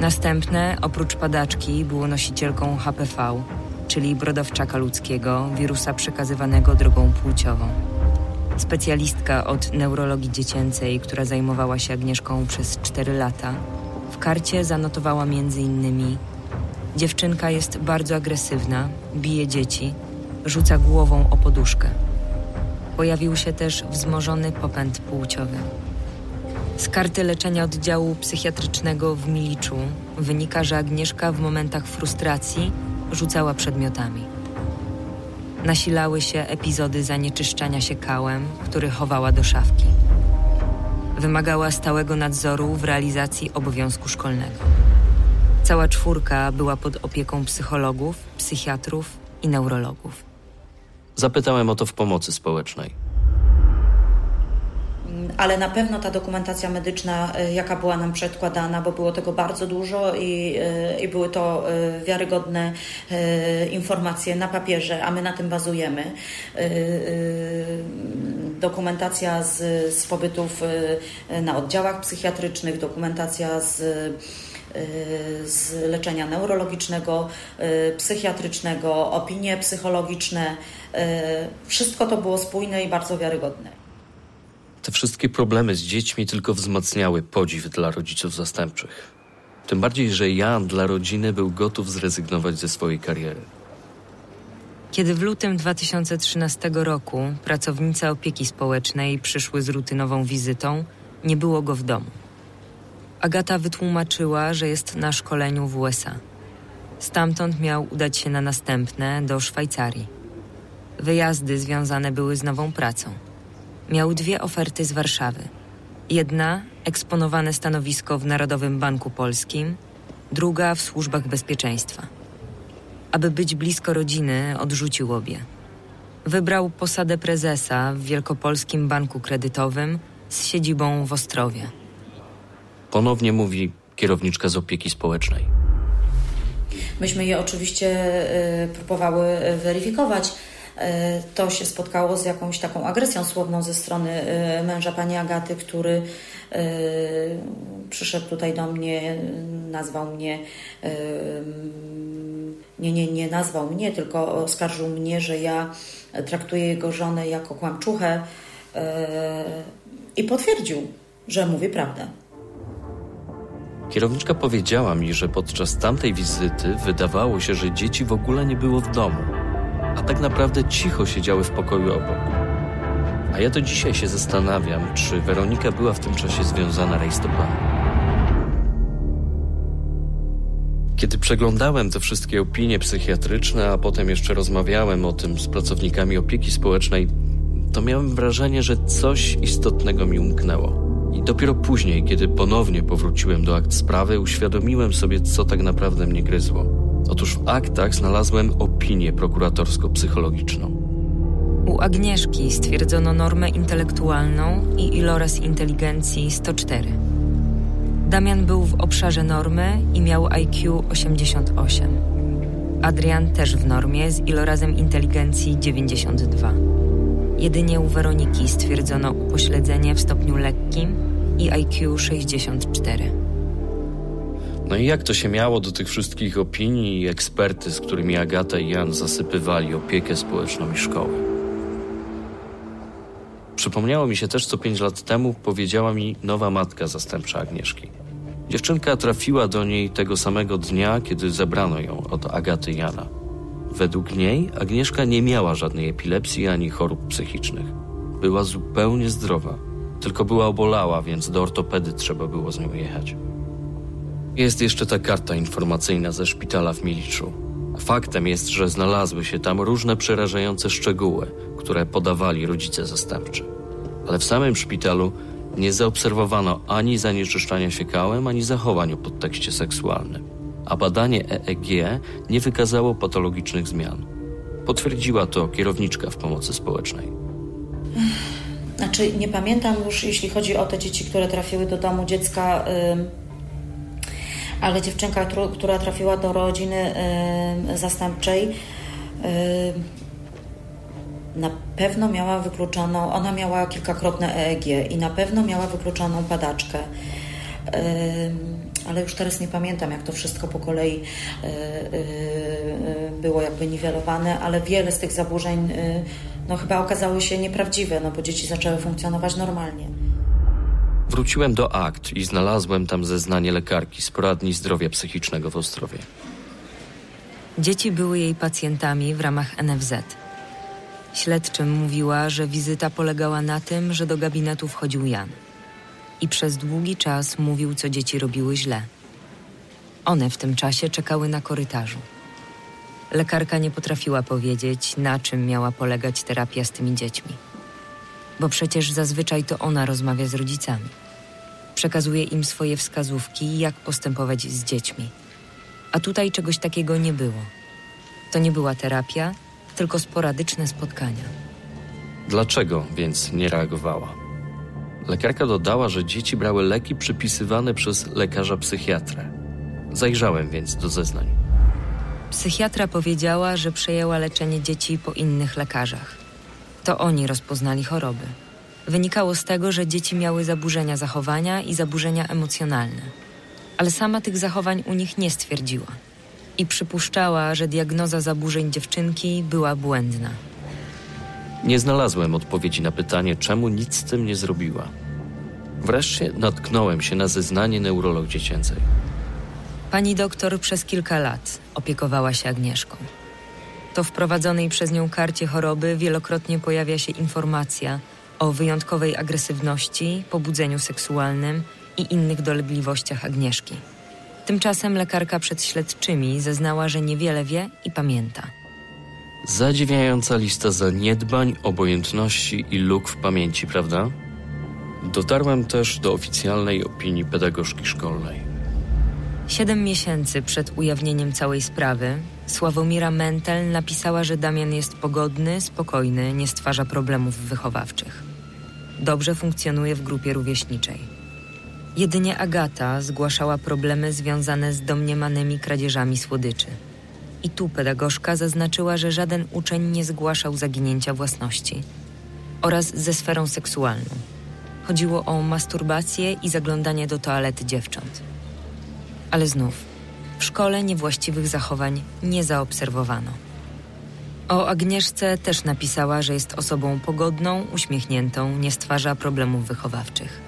Następne, oprócz padaczki, było nosicielką HPV, czyli brodowczaka ludzkiego, wirusa przekazywanego drogą płciową. Specjalistka od neurologii dziecięcej, która zajmowała się Agnieszką przez 4 lata, w karcie zanotowała m.in. Dziewczynka jest bardzo agresywna, bije dzieci, rzuca głową o poduszkę. Pojawił się też wzmożony popęd płciowy. Z karty leczenia oddziału psychiatrycznego w Miliczu wynika, że Agnieszka w momentach frustracji rzucała przedmiotami. Nasilały się epizody zanieczyszczania się kałem, który chowała do szafki. Wymagała stałego nadzoru w realizacji obowiązku szkolnego. Cała czwórka była pod opieką psychologów, psychiatrów i neurologów. Zapytałem o to w pomocy społecznej ale na pewno ta dokumentacja medyczna, y, jaka była nam przedkładana, bo było tego bardzo dużo i, y, i były to y, wiarygodne informacje na papierze, a my na tym bazujemy. Dokumentacja z, z pobytów na oddziałach psychiatrycznych, dokumentacja z z leczenia neurologicznego, psychiatrycznego, opinie psychologiczne. Wszystko to było spójne i bardzo wiarygodne. Te wszystkie problemy z dziećmi tylko wzmacniały podziw dla rodziców zastępczych. Tym bardziej, że Jan dla rodziny był gotów zrezygnować ze swojej kariery. Kiedy w lutym 2013 roku pracownice opieki społecznej przyszły z rutynową wizytą, nie było go w domu. Agata wytłumaczyła, że jest na szkoleniu w USA. Stamtąd miał udać się na następne do Szwajcarii. Wyjazdy związane były z nową pracą miał dwie oferty z Warszawy. Jedna eksponowane stanowisko w Narodowym Banku Polskim, druga w służbach bezpieczeństwa. Aby być blisko rodziny, odrzucił obie. Wybrał posadę prezesa w Wielkopolskim Banku Kredytowym z siedzibą w Ostrowie. Ponownie mówi kierowniczka z opieki społecznej. Myśmy je oczywiście y, próbowały weryfikować E, to się spotkało z jakąś taką agresją słowną ze strony e, męża pani Agaty, który e, przyszedł tutaj do mnie, nazwał mnie, nie, nie, nie nazwał mnie, tylko oskarżył mnie, że ja traktuję jego żonę jako kłamczuchę i potwierdził, że mówi prawdę. Kierowniczka powiedziała mi, że podczas tamtej wizyty wydawało się, że dzieci w ogóle nie było w domu a tak naprawdę cicho siedziały w pokoju obok. A ja do dzisiaj się zastanawiam, czy Weronika była w tym czasie związana rejstoplanem. Kiedy przeglądałem te wszystkie opinie psychiatryczne, a potem jeszcze rozmawiałem o tym z pracownikami opieki społecznej, to miałem wrażenie, że coś istotnego mi umknęło. I dopiero później, kiedy ponownie powróciłem do akt sprawy, uświadomiłem sobie, co tak naprawdę mnie gryzło. Otóż w aktach znalazłem opinię prokuratorsko-psychologiczną. U Agnieszki stwierdzono normę intelektualną i iloraz inteligencji 104. Damian był w obszarze normy i miał IQ 88. Adrian też w normie z ilorazem inteligencji 92. Jedynie u Weroniki stwierdzono upośledzenie w stopniu lekkim i IQ 64. No i jak to się miało do tych wszystkich opinii i eksperty, z którymi Agata i Jan zasypywali opiekę społeczną i szkoły? Przypomniało mi się też, co pięć lat temu powiedziała mi nowa matka zastępcza Agnieszki. Dziewczynka trafiła do niej tego samego dnia, kiedy zebrano ją od Agaty Jana. Według niej Agnieszka nie miała żadnej epilepsji ani chorób psychicznych. Była zupełnie zdrowa, tylko była obolała, więc do ortopedy trzeba było z nią jechać. Jest jeszcze ta karta informacyjna ze szpitala w Miliczu. Faktem jest, że znalazły się tam różne przerażające szczegóły, które podawali rodzice zastępczy. Ale w samym szpitalu nie zaobserwowano ani zanieczyszczania się kałem, ani zachowań o podtekście seksualnym. A badanie EEG nie wykazało patologicznych zmian. Potwierdziła to kierowniczka w pomocy społecznej. Znaczy, nie pamiętam już, jeśli chodzi o te dzieci, które trafiły do domu dziecka. Yy ale dziewczynka, która trafiła do rodziny zastępczej, na pewno miała wykluczoną, ona miała kilkakrotne EEG i na pewno miała wykluczoną padaczkę. Ale już teraz nie pamiętam, jak to wszystko po kolei e, e, było jakby niwelowane, ale wiele z tych zaburzeń e, no, chyba okazały się nieprawdziwe, no bo dzieci zaczęły funkcjonować normalnie. Wróciłem do akt i znalazłem tam zeznanie lekarki z poradni zdrowia psychicznego w Ostrowie. Dzieci były jej pacjentami w ramach NFZ. Śledczym mówiła, że wizyta polegała na tym, że do gabinetu wchodził Jan. I przez długi czas mówił, co dzieci robiły źle. One w tym czasie czekały na korytarzu. Lekarka nie potrafiła powiedzieć, na czym miała polegać terapia z tymi dziećmi. Bo przecież zazwyczaj to ona rozmawia z rodzicami. Przekazuje im swoje wskazówki, jak postępować z dziećmi. A tutaj czegoś takiego nie było. To nie była terapia, tylko sporadyczne spotkania. Dlaczego więc nie reagowała? Lekarka dodała, że dzieci brały leki przypisywane przez lekarza psychiatrę. Zajrzałem więc do zeznań. Psychiatra powiedziała, że przejęła leczenie dzieci po innych lekarzach. To oni rozpoznali choroby. Wynikało z tego, że dzieci miały zaburzenia zachowania i zaburzenia emocjonalne. Ale sama tych zachowań u nich nie stwierdziła. I przypuszczała, że diagnoza zaburzeń dziewczynki była błędna. Nie znalazłem odpowiedzi na pytanie, czemu nic z tym nie zrobiła. Wreszcie natknąłem się na zeznanie neurolog dziecięcej. Pani doktor przez kilka lat opiekowała się Agnieszką. To w prowadzonej przez nią karcie choroby wielokrotnie pojawia się informacja o wyjątkowej agresywności, pobudzeniu seksualnym i innych dolegliwościach Agnieszki. Tymczasem lekarka przed śledczymi zeznała, że niewiele wie i pamięta. Zadziwiająca lista zaniedbań, obojętności i luk w pamięci, prawda? Dotarłem też do oficjalnej opinii pedagogzki szkolnej. Siedem miesięcy przed ujawnieniem całej sprawy Sławomira Mentel napisała, że Damian jest pogodny, spokojny, nie stwarza problemów wychowawczych. Dobrze funkcjonuje w grupie rówieśniczej. Jedynie Agata zgłaszała problemy związane z domniemanymi kradzieżami słodyczy. I tu pedagogzka zaznaczyła, że żaden uczeń nie zgłaszał zaginięcia własności oraz ze sferą seksualną. Chodziło o masturbację i zaglądanie do toalety dziewcząt. Ale znów, w szkole niewłaściwych zachowań nie zaobserwowano. O Agnieszce też napisała, że jest osobą pogodną, uśmiechniętą, nie stwarza problemów wychowawczych.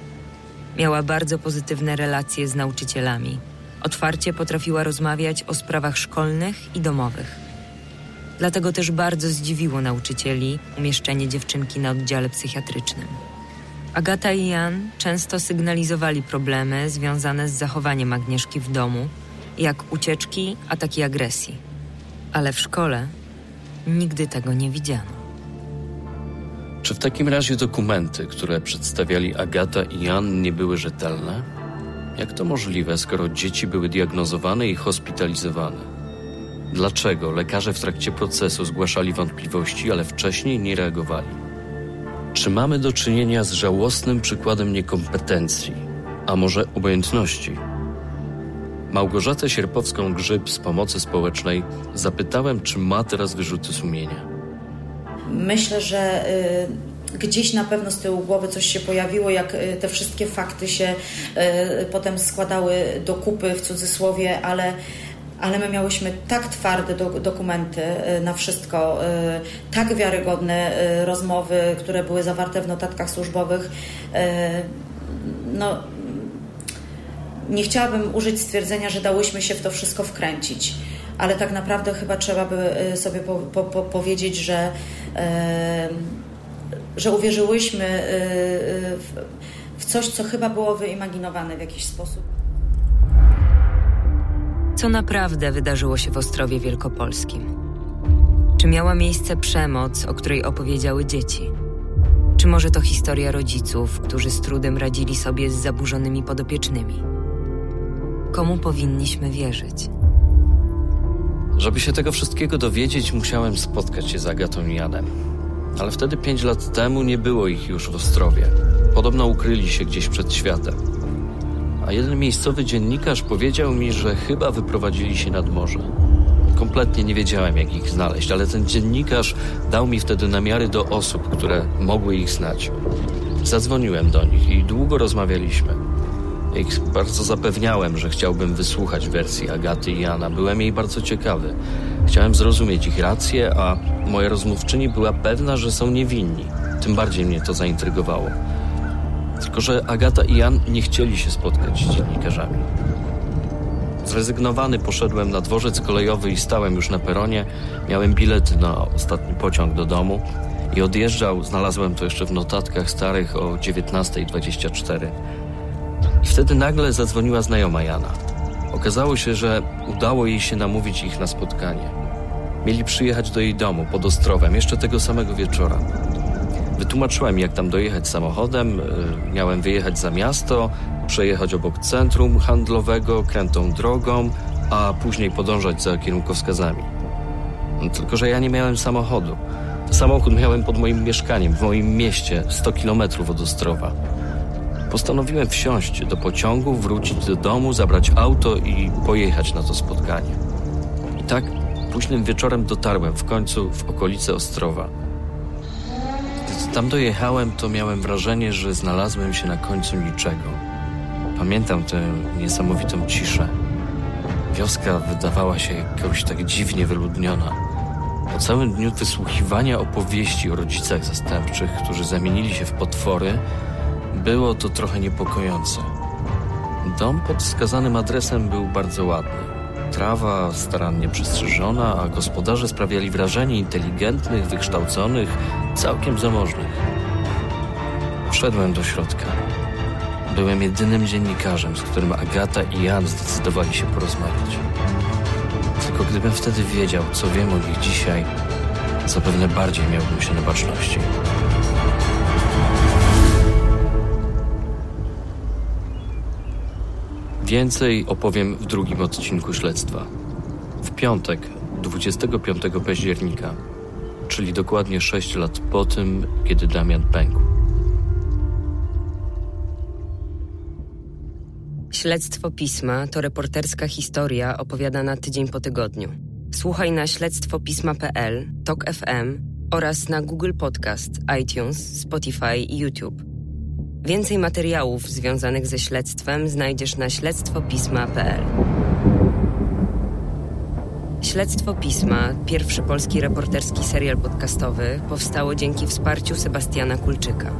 Miała bardzo pozytywne relacje z nauczycielami. Otwarcie potrafiła rozmawiać o sprawach szkolnych i domowych. Dlatego też bardzo zdziwiło nauczycieli umieszczenie dziewczynki na oddziale psychiatrycznym. Agata i Jan często sygnalizowali problemy związane z zachowaniem Agnieszki w domu, jak ucieczki, ataki agresji. Ale w szkole nigdy tego nie widziano. Czy w takim razie dokumenty, które przedstawiali Agata i Jan, nie były rzetelne? Jak to możliwe, skoro dzieci były diagnozowane i hospitalizowane? Dlaczego lekarze w trakcie procesu zgłaszali wątpliwości, ale wcześniej nie reagowali? Czy mamy do czynienia z żałosnym przykładem niekompetencji, a może obojętności? Małgorzatę Sierpowską-Grzyb z Pomocy Społecznej zapytałem, czy ma teraz wyrzuty sumienia. Myślę, że y, gdzieś na pewno z tyłu głowy coś się pojawiło, jak y, te wszystkie fakty się y, potem składały do kupy w cudzysłowie, ale ale my miałyśmy tak twarde do, dokumenty na wszystko, tak wiarygodne rozmowy, które były zawarte w notatkach służbowych. No, nie chciałabym użyć stwierdzenia, że dałyśmy się w to wszystko wkręcić, ale tak naprawdę chyba trzeba by sobie po, po, po powiedzieć, że że uwierzyłyśmy y, y, w coś, co chyba było wyimaginowane w jakiś sposób. Co naprawdę wydarzyło się w Ostrowie Wielkopolskim? Czy miała miejsce przemoc, o której opowiedziały dzieci? Czy może to historia rodziców, którzy z trudem radzili sobie z zaburzonymi podopiecznymi? Komu powinniśmy wierzyć? Żeby się tego wszystkiego dowiedzieć, musiałem spotkać się z Agatą i Janem. Ale wtedy pięć lat temu nie było ich już w Ostrowie. Podobno ukryli się gdzieś przed światem. A jeden miejscowy dziennikarz powiedział mi, że chyba wyprowadzili się nad morze. Kompletnie nie wiedziałem, jak ich znaleźć, ale ten dziennikarz dał mi wtedy namiary do osób, które mogły ich znać. Zadzwoniłem do nich i długo rozmawialiśmy. Ich bardzo zapewniałem, że chciałbym wysłuchać wersji Agaty i Jana. Byłem jej bardzo ciekawy. Chciałem zrozumieć ich rację, a moja rozmówczyni była pewna, że są niewinni. Tym bardziej mnie to zaintrygowało. Tylko, że Agata i Jan nie chcieli się spotkać z dziennikarzami. Zrezygnowany poszedłem na dworzec kolejowy i stałem już na peronie. Miałem bilet na ostatni pociąg do domu i odjeżdżał, znalazłem to jeszcze w notatkach starych o 19.24. Wtedy nagle zadzwoniła znajoma Jana. Okazało się, że udało jej się namówić ich na spotkanie. Mieli przyjechać do jej domu pod Ostrowem jeszcze tego samego wieczora. Wytłumaczyłem, jak tam dojechać samochodem. y, Miałem wyjechać za miasto, przejechać obok centrum handlowego, krętą drogą, a później podążać za kierunkowskazami. Tylko, że ja nie miałem samochodu. Samochód miałem pod moim mieszkaniem, w moim mieście, 100 kilometrów od Ostrowa. Postanowiłem wsiąść do pociągu, wrócić do domu, zabrać auto i pojechać na to spotkanie. I tak późnym wieczorem dotarłem w końcu w okolice Ostrowa. Gdy tam dojechałem, to miałem wrażenie, że znalazłem się na końcu niczego. Pamiętam tę niesamowitą ciszę. Wioska wydawała się jakoś tak dziwnie wyludniona. Po całym dniu wysłuchiwania opowieści o rodzicach zastępczych, którzy zamienili się w potwory, było to trochę niepokojące. Dom pod wskazanym adresem był bardzo ładny. Trawa starannie przystrzyżona, a gospodarze sprawiali wrażenie inteligentnych, wykształconych, całkiem zamożnych. Wszedłem do środka. Byłem jedynym dziennikarzem, z którym Agata i Jan zdecydowali się porozmawiać. Tylko gdybym wtedy wiedział, co wiem o nich dzisiaj, zapewne bardziej miałbym się na baczności. Więcej opowiem w drugim odcinku śledztwa. W piątek, 25 października, czyli dokładnie 6 lat po tym, kiedy Damian pękł. Śledztwo Pisma to reporterska historia opowiadana tydzień po tygodniu. Słuchaj na śledztwopisma.pl, TOK FM oraz na Google Podcast, iTunes, Spotify i YouTube. Więcej materiałów związanych ze śledztwem znajdziesz na śledztwopisma.pl. Śledztwo Pisma, pierwszy polski reporterski serial podcastowy, powstało dzięki wsparciu Sebastiana Kulczyka.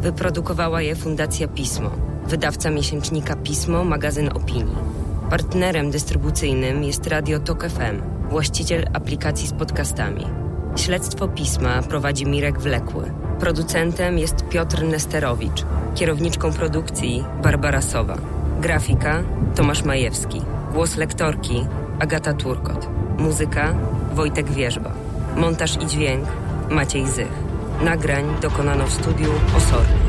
Wyprodukowała je Fundacja Pismo, wydawca miesięcznika Pismo, magazyn opinii. Partnerem dystrybucyjnym jest Radio Tok FM, właściciel aplikacji z podcastami. Śledztwo Pisma prowadzi Mirek Wlekły. Producentem jest Piotr Nesterowicz. Kierowniczką produkcji Barbara Sowa. Grafika Tomasz Majewski. Głos lektorki Agata Turkot. Muzyka Wojtek Wierzba. Montaż i dźwięk Maciej Zych. Nagrań dokonano w studiu Osorny.